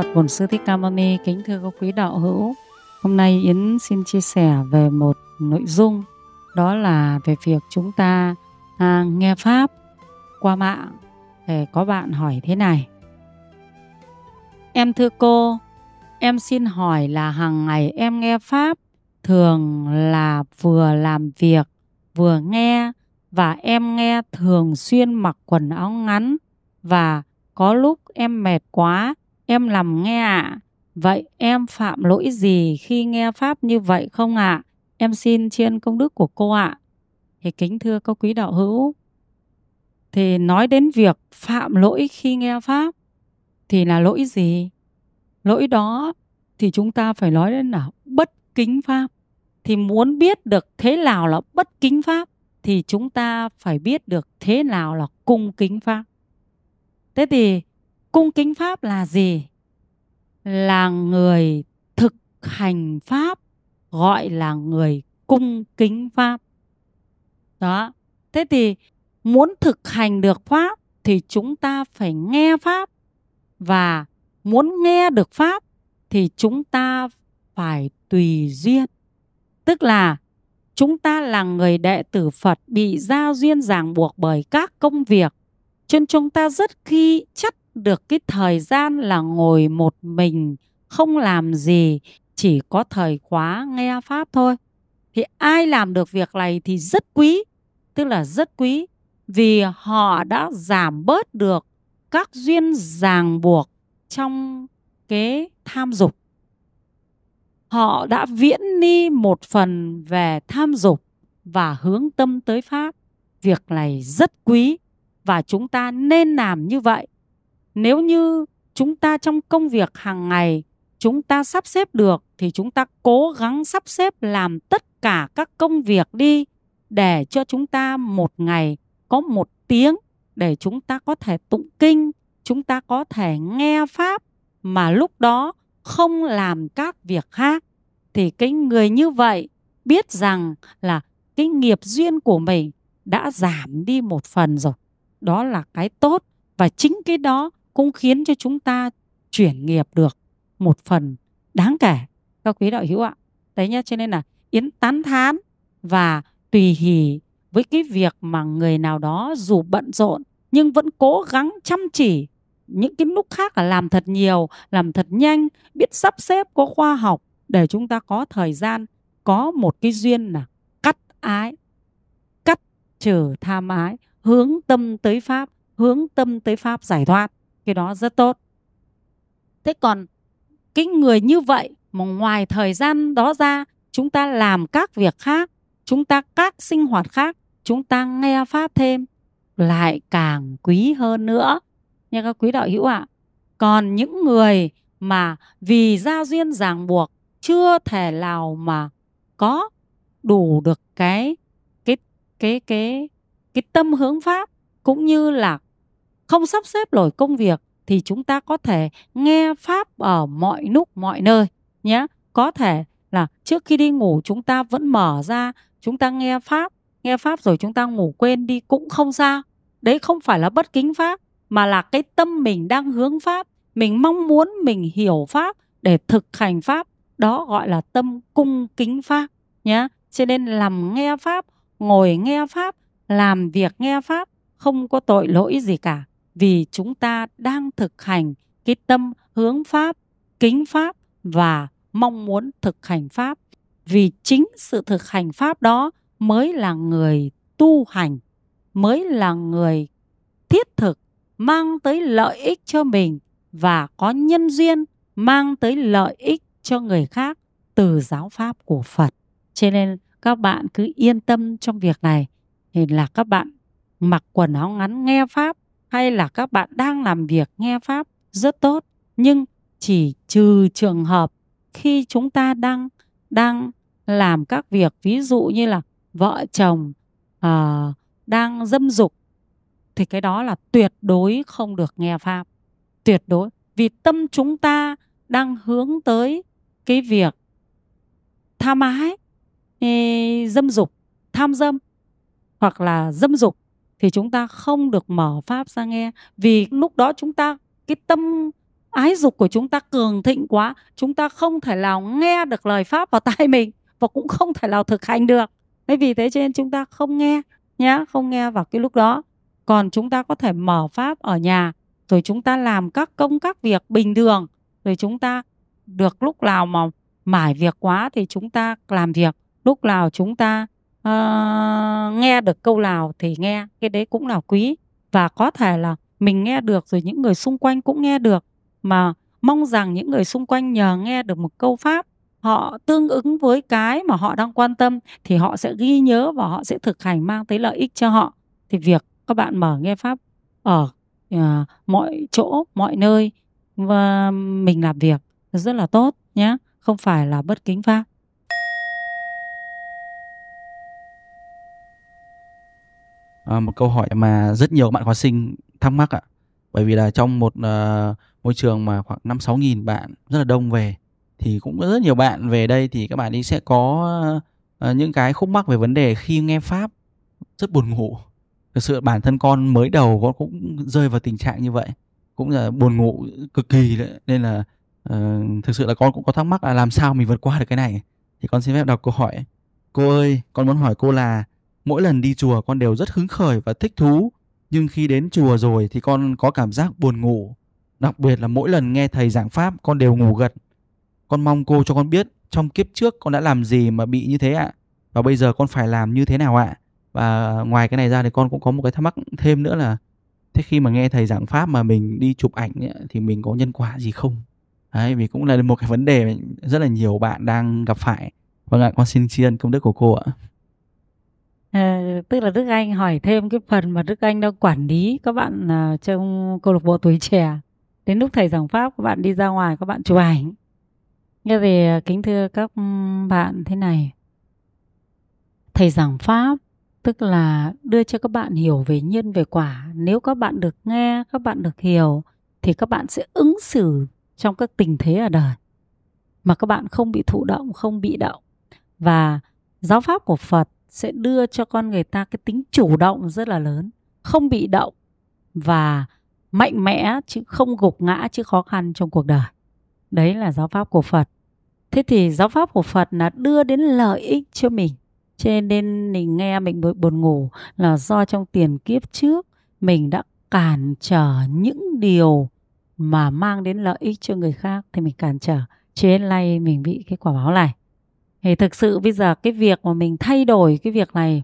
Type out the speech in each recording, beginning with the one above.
Phật Bổn Sư Thích Ca Mâu Ni, kính thưa các quý đạo hữu. Hôm nay Yến xin chia sẻ về một nội dung đó là về việc chúng ta à, nghe pháp qua mạng. Để có bạn hỏi thế này. Em thưa cô, em xin hỏi là hàng ngày em nghe pháp thường là vừa làm việc vừa nghe và em nghe thường xuyên mặc quần áo ngắn và có lúc em mệt quá em làm nghe ạ. À. Vậy em phạm lỗi gì khi nghe Pháp như vậy không ạ? À? Em xin chiên công đức của cô ạ. À. Thì kính thưa các quý đạo hữu, thì nói đến việc phạm lỗi khi nghe Pháp thì là lỗi gì? Lỗi đó thì chúng ta phải nói đến là bất kính Pháp. Thì muốn biết được thế nào là bất kính Pháp thì chúng ta phải biết được thế nào là cung kính Pháp. Thế thì cung kính pháp là gì là người thực hành pháp, gọi là người cung kính pháp. Đó. Thế thì muốn thực hành được pháp thì chúng ta phải nghe pháp. Và muốn nghe được pháp thì chúng ta phải tùy duyên. Tức là chúng ta là người đệ tử phật bị giao duyên ràng buộc bởi các công việc. Cho nên chúng ta rất khi chấp được cái thời gian là ngồi một mình, không làm gì, chỉ có thời khóa nghe pháp thôi. Thì ai làm được việc này thì rất quý, tức là rất quý, vì họ đã giảm bớt được các duyên ràng buộc trong cái tham dục. Họ đã viễn ni một phần về tham dục và hướng tâm tới pháp. Việc này rất quý và chúng ta nên làm như vậy nếu như chúng ta trong công việc hàng ngày chúng ta sắp xếp được thì chúng ta cố gắng sắp xếp làm tất cả các công việc đi để cho chúng ta một ngày có một tiếng để chúng ta có thể tụng kinh, chúng ta có thể nghe pháp mà lúc đó không làm các việc khác. Thì cái người như vậy biết rằng là cái nghiệp duyên của mình đã giảm đi một phần rồi. Đó là cái tốt và chính cái đó cũng khiến cho chúng ta chuyển nghiệp được một phần đáng kể, các quý đạo hữu ạ. Đấy nhá, cho nên là yến tán thán và tùy hỷ với cái việc mà người nào đó dù bận rộn nhưng vẫn cố gắng chăm chỉ những cái lúc khác là làm thật nhiều, làm thật nhanh, biết sắp xếp, có khoa học để chúng ta có thời gian, có một cái duyên là cắt ái, cắt trừ tham ái, hướng tâm tới pháp, hướng tâm tới pháp giải thoát cái đó rất tốt thế còn cái người như vậy mà ngoài thời gian đó ra, chúng ta làm các việc khác, chúng ta các sinh hoạt khác, chúng ta nghe pháp thêm, lại càng quý hơn nữa nha các quý đạo hữu ạ à. còn những người mà vì gia duyên ràng buộc, chưa thể nào mà có đủ được cái cái cái cái cái tâm hướng pháp, cũng như là không sắp xếp nổi công việc thì chúng ta có thể nghe pháp ở mọi lúc, mọi nơi nhé. Có thể là trước khi đi ngủ chúng ta vẫn mở ra, chúng ta nghe pháp nghe pháp rồi chúng ta ngủ quên đi cũng không sao. Đấy không phải là bất kính pháp, mà là cái tâm mình đang hướng pháp. Mình mong muốn mình hiểu pháp để thực hành pháp. Đó gọi là tâm cung kính pháp nhé. Cho nên làm nghe pháp, ngồi nghe pháp, làm việc nghe pháp không có tội lỗi gì cả vì chúng ta đang thực hành cái tâm hướng pháp, kính pháp và mong muốn thực hành pháp vì chính sự thực hành pháp đó mới là người tu hành, mới là người thiết thực, mang tới lợi ích cho mình và có nhân duyên mang tới lợi ích cho người khác từ giáo pháp của Phật. Cho nên các bạn cứ yên tâm trong việc này thì là các bạn mặc quần áo ngắn, nghe pháp hay là các bạn đang làm việc nghe pháp rất tốt nhưng chỉ trừ trường hợp khi chúng ta đang đang làm các việc ví dụ như là vợ chồng uh, đang dâm dục thì cái đó là tuyệt đối không được nghe pháp. Tuyệt đối. Vì tâm chúng ta đang hướng tới cái việc tham ái dâm dục tham dâm hoặc là dâm dục thì chúng ta không được mở pháp ra nghe. Vì lúc đó chúng ta, cái tâm ái dục của chúng ta cường thịnh quá, chúng ta không thể nào nghe được lời pháp vào tai mình và cũng không thể nào thực hành được. Thế vì thế cho nên chúng ta không nghe nhá, không nghe vào cái lúc đó. Còn chúng ta có thể mở pháp ở nhà, rồi chúng ta làm các công, các việc bình thường, rồi chúng ta được lúc nào mà mải việc quá thì chúng ta làm việc, lúc nào chúng ta uh, nghe được câu nào thì nghe cái đấy cũng là quý. Và có thể là mình nghe được rồi những người xung quanh cũng nghe được. Mà mong rằng những người xung quanh nhờ nghe được một câu pháp họ tương ứng với cái mà họ đang quan tâm thì họ sẽ ghi nhớ và họ sẽ thực hành mang tới lợi ích cho họ. Thì việc các bạn mở nghe pháp ở uh, mọi chỗ mọi nơi và mình làm việc rất là tốt nhé không phải là bất kính pháp. À, một câu hỏi mà rất nhiều bạn khóa sinh thắc mắc ạ. Bởi vì là trong một uh, môi trường mà khoảng năm sáu nghìn bạn rất là đông về thì cũng có rất nhiều bạn về đây thì các bạn ấy sẽ có uh, những cái khúc mắc về vấn đề khi nghe pháp rất buồn ngủ. Thực sự bản thân con mới đầu con cũng rơi vào tình trạng như vậy cũng là buồn ngủ cực kỳ đấy. Nên là uh, thực sự là con cũng có thắc mắc là làm sao mình vượt qua được cái này. Thì con xin phép đọc câu hỏi. Cô ơi con muốn hỏi cô là mỗi lần đi chùa con đều rất hứng khởi và thích thú. Nhưng khi đến chùa rồi thì con có cảm giác buồn ngủ. Đặc biệt là mỗi lần nghe thầy giảng pháp con đều ngủ gật. Con mong cô cho con biết trong kiếp trước con đã làm gì mà bị như thế ạ. Và bây giờ con phải làm như thế nào ạ? Và ngoài cái này ra thì con cũng có một cái thắc mắc thêm nữa là thế khi mà nghe thầy giảng pháp mà mình đi chụp ảnh ấy, thì mình có nhân quả gì không? Đấy vì cũng là một cái vấn đề rất là nhiều bạn đang gặp phải. Vâng ạ con xin tri ân công đức của cô ạ. À, tức là Đức Anh hỏi thêm cái phần mà Đức Anh đang quản lý các bạn uh, trong câu lạc bộ tuổi trẻ. Đến lúc thầy giảng pháp các bạn đi ra ngoài các bạn chụp ảnh. Nghe về ờ, kính thưa các ừ, bạn thế này. Thầy giảng pháp tức là đưa cho các bạn hiểu về nhân về quả. Nếu các bạn được nghe, các bạn được hiểu thì các bạn sẽ ứng xử trong các tình thế ở đời mà các bạn không bị thụ động, không bị động. Và giáo pháp của Phật sẽ đưa cho con người ta cái tính chủ động rất là lớn. Không bị động và mạnh mẽ chứ không gục ngã chứ khó khăn trong cuộc đời. Đấy là giáo pháp của phật. Thế thì giáo pháp của phật là đưa đến lợi ích cho mình. Cho nên mình nghe mình buồn ngủ là do trong tiền kiếp trước, mình đã cản trở những điều mà mang đến lợi ích cho người khác thì mình cản trở. Chế lay mình bị cái quả báo này thì thực sự bây giờ cái việc mà mình thay đổi cái việc này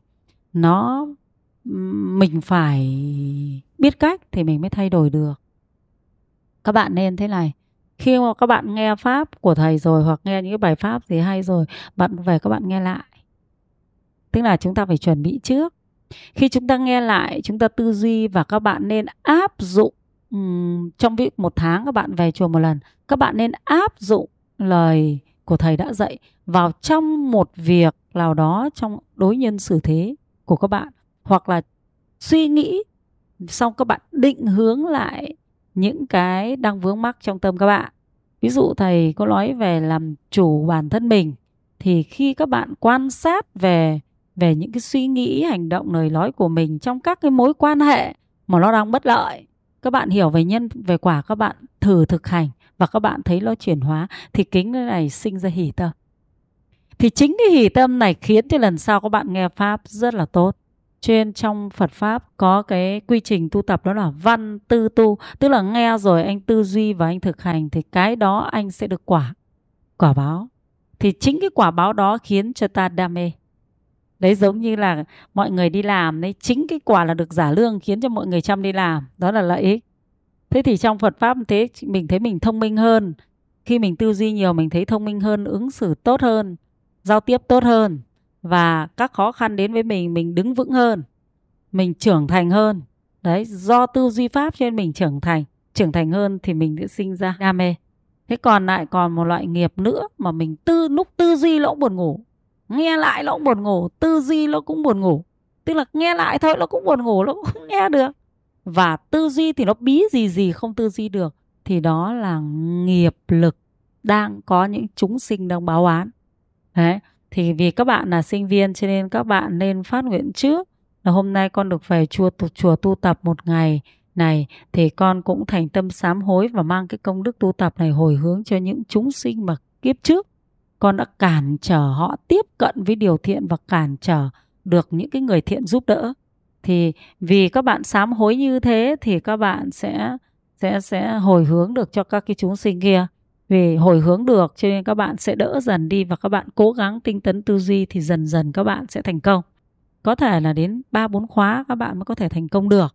nó mình phải biết cách thì mình mới thay đổi được. Các bạn nên thế này khi mà các bạn nghe pháp của thầy rồi hoặc nghe những cái bài pháp gì hay rồi bạn về các bạn nghe lại. Tức là chúng ta phải chuẩn bị trước. Khi chúng ta nghe lại chúng ta tư duy và các bạn nên áp dụng um, trong việc một tháng các bạn về chùa một lần các bạn nên áp dụng lời của thầy đã dạy vào trong một việc nào đó trong đối nhân xử thế của các bạn. Hoặc là suy nghĩ xong các bạn định hướng lại những cái đang vướng mắc trong tâm các bạn. Ví dụ thầy có nói về làm chủ bản thân mình, thì khi các bạn quan sát về về những cái suy nghĩ, hành động, lời nói của mình trong các cái mối quan hệ mà nó đang bất lợi, các bạn hiểu về nhân, về quả các bạn thử thực hành và các bạn thấy nó chuyển hóa, thì kính này sinh ra hỷ tâm. Thì chính cái hỷ tâm này khiến cho lần sau các bạn nghe pháp rất là tốt. Trên trong Phật pháp có cái quy trình tu tập đó là văn tư tu, tức là nghe rồi anh tư duy và anh thực hành thì cái đó anh sẽ được quả quả báo. Thì chính cái quả báo đó khiến cho ta đam mê. Đấy, giống như là mọi người đi làm đấy, chính cái quả là được giả lương khiến cho mọi người chăm đi làm, đó là lợi ích thế thì trong Phật pháp thế, mình thấy mình thông minh hơn. Khi mình tư duy nhiều, mình thấy thông minh hơn, ứng xử tốt hơn, giao tiếp tốt hơn và các khó khăn đến với mình mình đứng vững hơn, mình trưởng thành hơn. Đấy, do tư duy pháp cho nên mình trưởng thành. Trưởng thành hơn thì mình sẽ sinh ra. Đam mê. Thế còn lại còn một loại nghiệp nữa mà mình tư, lúc tư duy nó cũng buồn ngủ. Nghe lại nó cũng buồn ngủ, tư duy nó cũng buồn ngủ. Tức là nghe lại thôi nó cũng buồn ngủ, nó cũng không nghe được và tư duy thì nó bí gì gì không tư duy được, thì đó là nghiệp lực đang có những chúng sinh đang báo án. Đấy, thì vì các bạn là sinh viên cho nên các bạn nên phát nguyện trước là hôm nay con được về chùa tu chùa tu tập một ngày này, thì con cũng thành tâm sám hối và mang cái công đức tu tập này hồi hướng cho những chúng sinh mà kiếp trước. Con đã cản trở họ tiếp cận với điều thiện và cản trở được những cái người thiện giúp đỡ thì vì các bạn sám hối như thế thì các bạn sẽ sẽ sẽ hồi hướng được cho các cái chúng sinh kia. Vì hồi hướng được cho nên các bạn sẽ đỡ dần đi và các bạn cố gắng tinh tấn tư duy thì dần dần các bạn sẽ thành công. Có thể là đến ba bốn khóa các bạn mới có thể thành công được.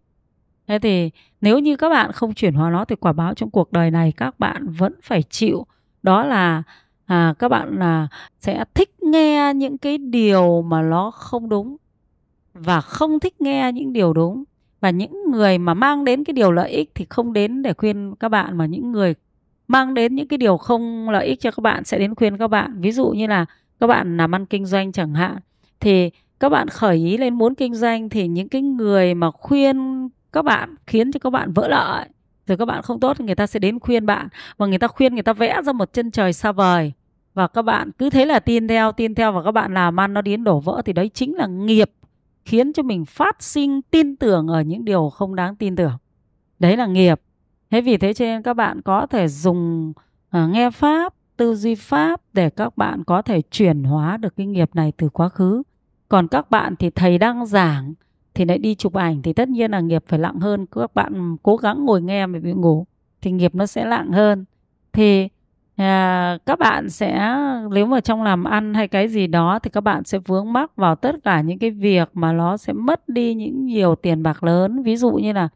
Thế thì nếu như các bạn không chuyển hóa nó thì quả báo trong cuộc đời này các bạn vẫn phải chịu. Đó là à, các bạn là sẽ thích nghe những cái điều mà nó không đúng và không thích nghe những điều đúng. Và những người mà mang đến cái điều lợi ích thì không đến để khuyên các bạn, mà những người mang đến những cái điều không lợi ích cho các bạn sẽ đến khuyên các bạn. Ví dụ như là các bạn làm ăn kinh doanh chẳng hạn, thì các bạn khởi ý lên muốn kinh doanh thì những cái người mà khuyên các bạn, khiến cho các bạn vỡ lợi, rồi các bạn không tốt thì người ta sẽ đến khuyên bạn. Và người ta khuyên người ta vẽ ra một chân trời xa vời. Và các bạn cứ thế là tin theo tin theo và các bạn làm ăn nó đến đổ vỡ thì đấy chính là nghiệp khiến cho mình phát sinh tin tưởng ở những điều không đáng tin tưởng. Đấy là nghiệp. Thế vì thế cho nên các bạn có thể dùng uh, nghe pháp tư duy pháp để các bạn có thể chuyển hóa được cái nghiệp này từ quá khứ. Còn các bạn thì thầy đang giảng thì lại đi chụp ảnh thì tất nhiên là nghiệp phải nặng hơn. Các bạn cố gắng ngồi nghe mà bị ngủ thì nghiệp nó sẽ nặng hơn. Thì à, các bạn sẽ nếu mà trong làm ăn hay cái gì đó thì các bạn sẽ vướng mắc vào tất cả những cái việc mà nó sẽ mất đi những nhiều tiền bạc lớn. Ví dụ như là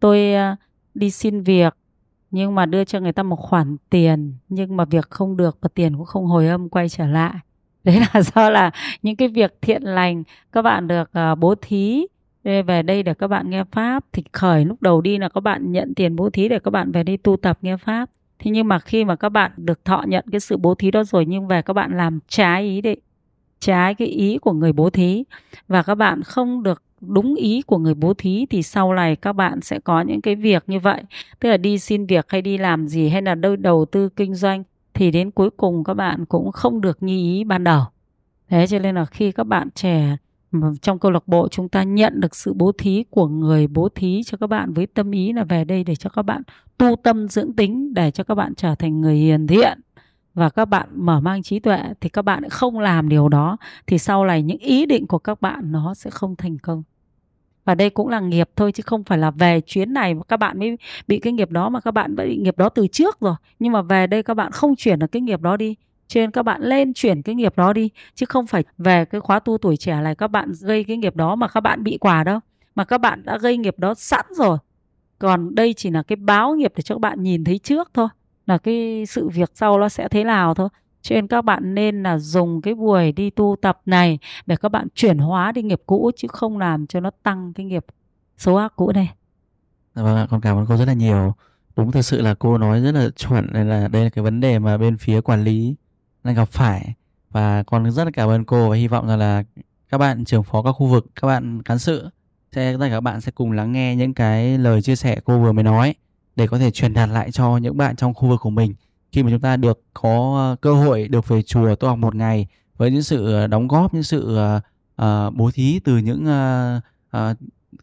tôi ờ, đi xin việc nhưng mà đưa cho người ta một khoản tiền nhưng mà việc không được và tiền cũng không hồi âm quay trở lại. Đấy là do là những cái việc thiện lành các bạn được ờ, bố thí. Về đây để các bạn nghe pháp. Thì khởi lúc đầu đi là các bạn nhận tiền bố thí để các bạn về đây tu tập nghe pháp thế nhưng mà khi mà các bạn được thọ nhận cái sự bố thí đó rồi, nhưng về các bạn làm trái ý định, trái cái ý của người bố thí, và các bạn không được đúng ý của người bố thí, thì sau này các bạn sẽ có những cái việc như vậy. Tức là đi xin việc hay đi làm gì hay là đâu đầu tư kinh doanh, thì đến cuối cùng các bạn cũng không được như ý ban đầu. Thế cho nên là khi các bạn trẻ trong câu lạc bộ chúng ta nhận được sự bố thí của người bố thí cho các bạn với tâm ý là về đây để cho các bạn tu tâm dưỡng tính, để cho các bạn trở thành người hiền thiện. Và các bạn mở mang trí tuệ thì các bạn không làm điều đó, thì sau này những ý định của các bạn nó sẽ không thành công. Và đây cũng là nghiệp thôi, chứ không phải là về chuyến này mà các bạn mới bị cái nghiệp đó mà các bạn đã bị nghiệp đó từ trước rồi. Nhưng mà về đây các bạn không chuyển được cái nghiệp đó đi cho nên các bạn lên chuyển cái nghiệp đó đi chứ không phải về cái khóa tu tuổi trẻ này các bạn gây cái nghiệp đó mà các bạn bị quả đâu mà các bạn đã gây nghiệp đó sẵn rồi còn đây chỉ là cái báo nghiệp để cho các bạn nhìn thấy trước thôi là cái sự việc sau nó sẽ thế nào thôi cho nên các bạn nên là dùng cái buổi đi tu tập này để các bạn chuyển hóa đi nghiệp cũ chứ không làm cho nó tăng cái nghiệp số ác cũ này. Dạ vâng, con cảm ơn cô rất là nhiều. Đúng thực sự là cô nói rất là chuẩn nên là đây là cái vấn đề mà bên phía quản lý đang gặp phải. Và con rất là cảm ơn cô và hy vọng rằng là các bạn trưởng phó các khu vực, các bạn cán sự sẽ tất cả các bạn sẽ cùng lắng nghe những cái lời chia sẻ cô vừa mới nói để có thể truyền đạt lại cho những bạn trong khu vực của mình. Khi mà chúng ta được có ờ, cơ hội được về chùa tu học một ngày với những sự ờ, đóng góp những sự uh, bố thí từ những uh, uh,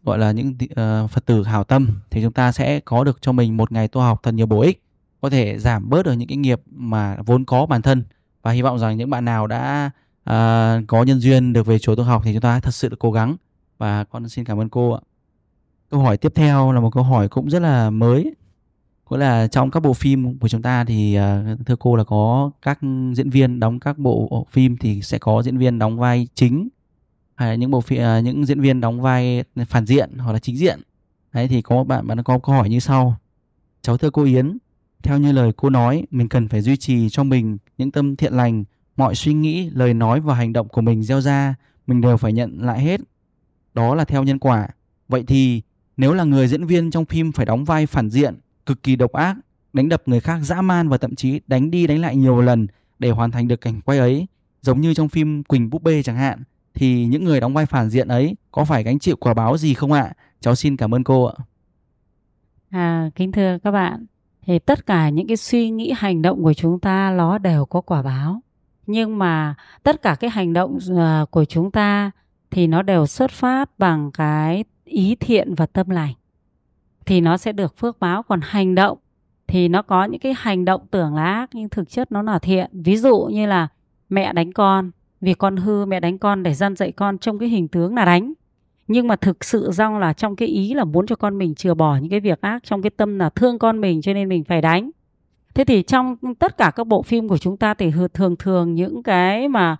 gọi là những uh, phật tử hảo tâm thì chúng ta sẽ có được cho mình một ngày tu học thật nhiều bổ ích có thể giảm bớt được những cái nghiệp mà vốn có bản thân và hy vọng rằng những bạn nào đã uh, có nhân duyên được về chùa tu học thì chúng ta thật sự được cố gắng. Và con xin cảm ơn cô ạ. Câu hỏi tiếp theo là một câu hỏi cũng rất là mới. Cũng là trong các bộ phim của chúng ta thì uh, thưa cô là có các diễn viên đóng các bộ phim thì sẽ có diễn viên đóng vai chính hay là những bộ phim uh, à, những diễn viên đóng vai phản diện hoặc là chính diện. Đấy thì có một bạn bạn có câu hỏi như sau. Cháu thưa cô Yến theo như lời cô nói mình cần phải duy trì cho mình những tâm thiện lành mọi suy nghĩ lời nói và hành động của mình gieo ra mình đều phải nhận lại hết đó là theo nhân quả vậy thì nếu là người diễn viên trong phim phải đóng vai phản diện cực kỳ độc ác, đánh đập người khác dã man và thậm chí đánh đi đánh lại nhiều lần để hoàn thành được cảnh quay ấy. Giống như trong phim Quỳnh Búp Bê chẳng hạn, thì những người đóng vai phản diện ấy có phải gánh chịu quả báo gì không ạ? Cháu xin cảm ơn cô ạ. À, kính thưa các bạn, thì tất cả những cái suy nghĩ, hành động của chúng ta nó đều có quả báo. Nhưng mà tất cả cái hành động ờ, của chúng ta thì nó đều xuất phát bằng cái ý thiện và tâm lành. Thì nó sẽ được phước báo. Còn hành động thì nó có những cái hành động tưởng là ác, nhưng thực chất nó là thiện. Ví dụ như là mẹ đánh con, vì con hư mẹ đánh con để dân dạy con trong cái hình tướng là đánh nhưng mà thực sự rong là trong cái ý là muốn cho con mình chừa bỏ những cái việc ác trong cái tâm là thương con mình cho nên mình phải đánh. Thế thì trong tất cả các bộ phim của chúng ta thì thường thường những cái mà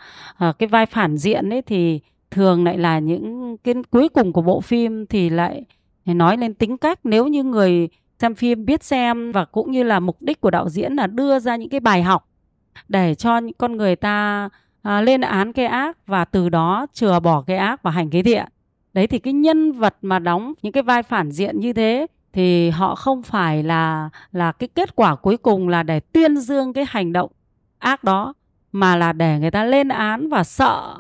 uh, cái vai phản diện ấy thì thường lại là những cái cuối cùng của bộ phim thì lại nói lên tính cách. Nếu như người xem phim biết xem và cũng như là mục đích của đạo diễn là đưa ra những cái bài học để cho những con người ta à, lên án cái ác và từ đó chừa bỏ cái ác và hành cái thiện đấy thì cái nhân vật mà đóng những cái vai phản diện như thế thì họ không phải là là cái kết quả cuối cùng là để tuyên dương cái hành động ác đó mà là để người ta lên án và sợ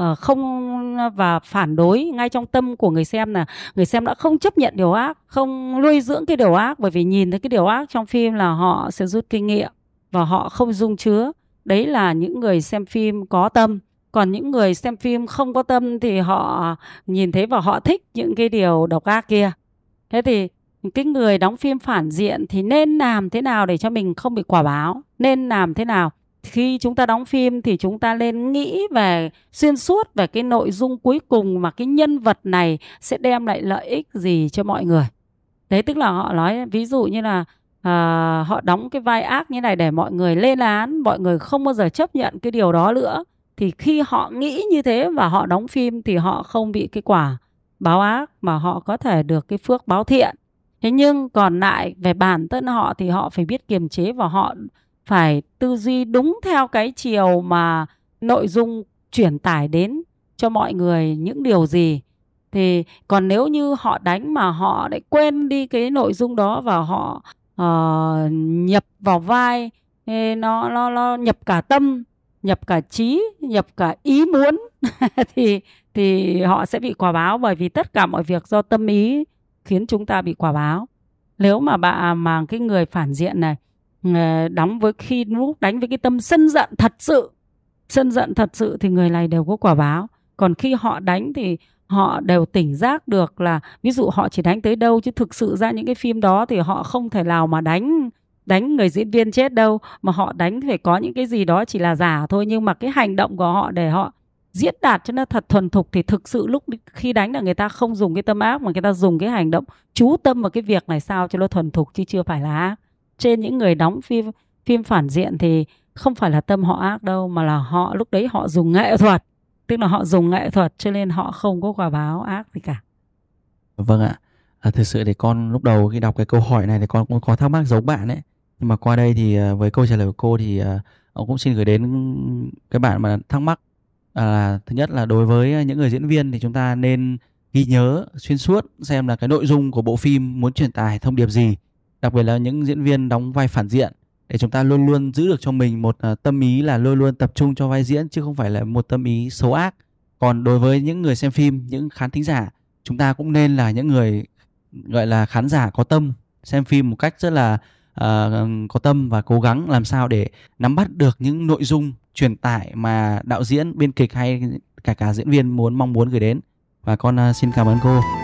uh, không và phản đối ngay trong tâm của người xem là người xem đã không chấp nhận điều ác không nuôi dưỡng cái điều ác bởi vì nhìn thấy cái điều ác trong phim là họ sẽ rút kinh nghiệm và họ không dung chứa. Đấy là những người xem phim có tâm còn những người xem phim không có tâm thì họ nhìn thấy và họ thích những cái điều độc ác kia. Thế thì cái người đóng phim phản diện thì nên làm thế nào để cho mình không bị quả báo? Nên làm thế nào? Khi chúng ta đóng phim thì chúng ta nên nghĩ về xuyên suốt về cái nội dung cuối cùng mà cái nhân vật này sẽ đem lại lợi ích gì cho mọi người. Đấy tức là họ nói ví dụ như là à, họ đóng cái vai ác như này để mọi người lên án mọi người không bao giờ chấp nhận cái điều đó nữa thì khi họ nghĩ như thế và họ đóng phim thì họ không bị cái quả báo ác mà họ có thể được cái phước báo thiện. Thế nhưng còn lại về bản thân họ thì họ phải biết kiềm chế và họ phải tư duy đúng theo cái chiều mà nội dung truyền tải đến cho mọi người những điều gì. Thì còn nếu như họ đánh mà họ lại quên đi cái nội dung đó và họ uh, nhập vào vai nó nó nó nhập cả tâm nhập cả trí, nhập cả ý muốn thì thì họ sẽ bị quả báo bởi vì tất cả mọi việc do tâm ý khiến chúng ta bị quả báo. Nếu mà bạn mà cái người phản diện này ờ, đóng với khi, lúc đánh với cái tâm sân giận thật sự, sân giận thật sự thì người này đều có quả báo. Còn khi họ đánh thì họ đều tỉnh giác được là, ví dụ họ chỉ đánh tới đâu chứ thực sự ra những cái phim đó thì họ không thể nào mà đánh đánh người diễn viên chết đâu mà họ đánh phải có những cái gì đó chỉ là giả thôi. Nhưng mà cái hành động của họ để họ diễn đạt cho nó thật thuần thục thì thực sự lúc khi đánh là người ta không dùng cái tâm ác mà người ta dùng cái hành động chú tâm vào cái việc này sao cho nó thuần thục chứ chưa phải là ác. Trên những người đóng phim phim phản diện thì không phải là tâm họ ác đâu mà là họ lúc đấy họ dùng nghệ thuật. Tức là họ dùng nghệ thuật cho nên họ không có quả báo ác gì cả. Vâng ạ. À, thực sự thì con lúc đầu khi đọc cái câu hỏi này thì con cũng có thắc mắc giống bạn ấy nhưng mà qua đây thì à, với câu trả lời của cô thì à, ông cũng xin gửi đến cái bạn mà thắc mắc à, thứ nhất là đối với những người diễn viên thì chúng ta nên ghi nhớ xuyên suốt xem là cái nội dung của bộ phim muốn truyền tải thông điệp gì đặc biệt là những diễn viên đóng vai phản diện để chúng ta luôn luôn giữ được cho mình một à, tâm ý là luôn luôn tập trung cho vai diễn chứ không phải là một tâm ý xấu ác. Còn đối với những người xem phim những khán thính giả chúng ta cũng nên là những người gọi là khán giả có tâm xem phim một cách rất là uh, có tâm và cố gắng làm sao để nắm bắt được những nội dung truyền tải mà đạo diễn biên kịch hay cả cả diễn viên muốn mong muốn gửi đến. Và con uh, xin cảm ơn cô.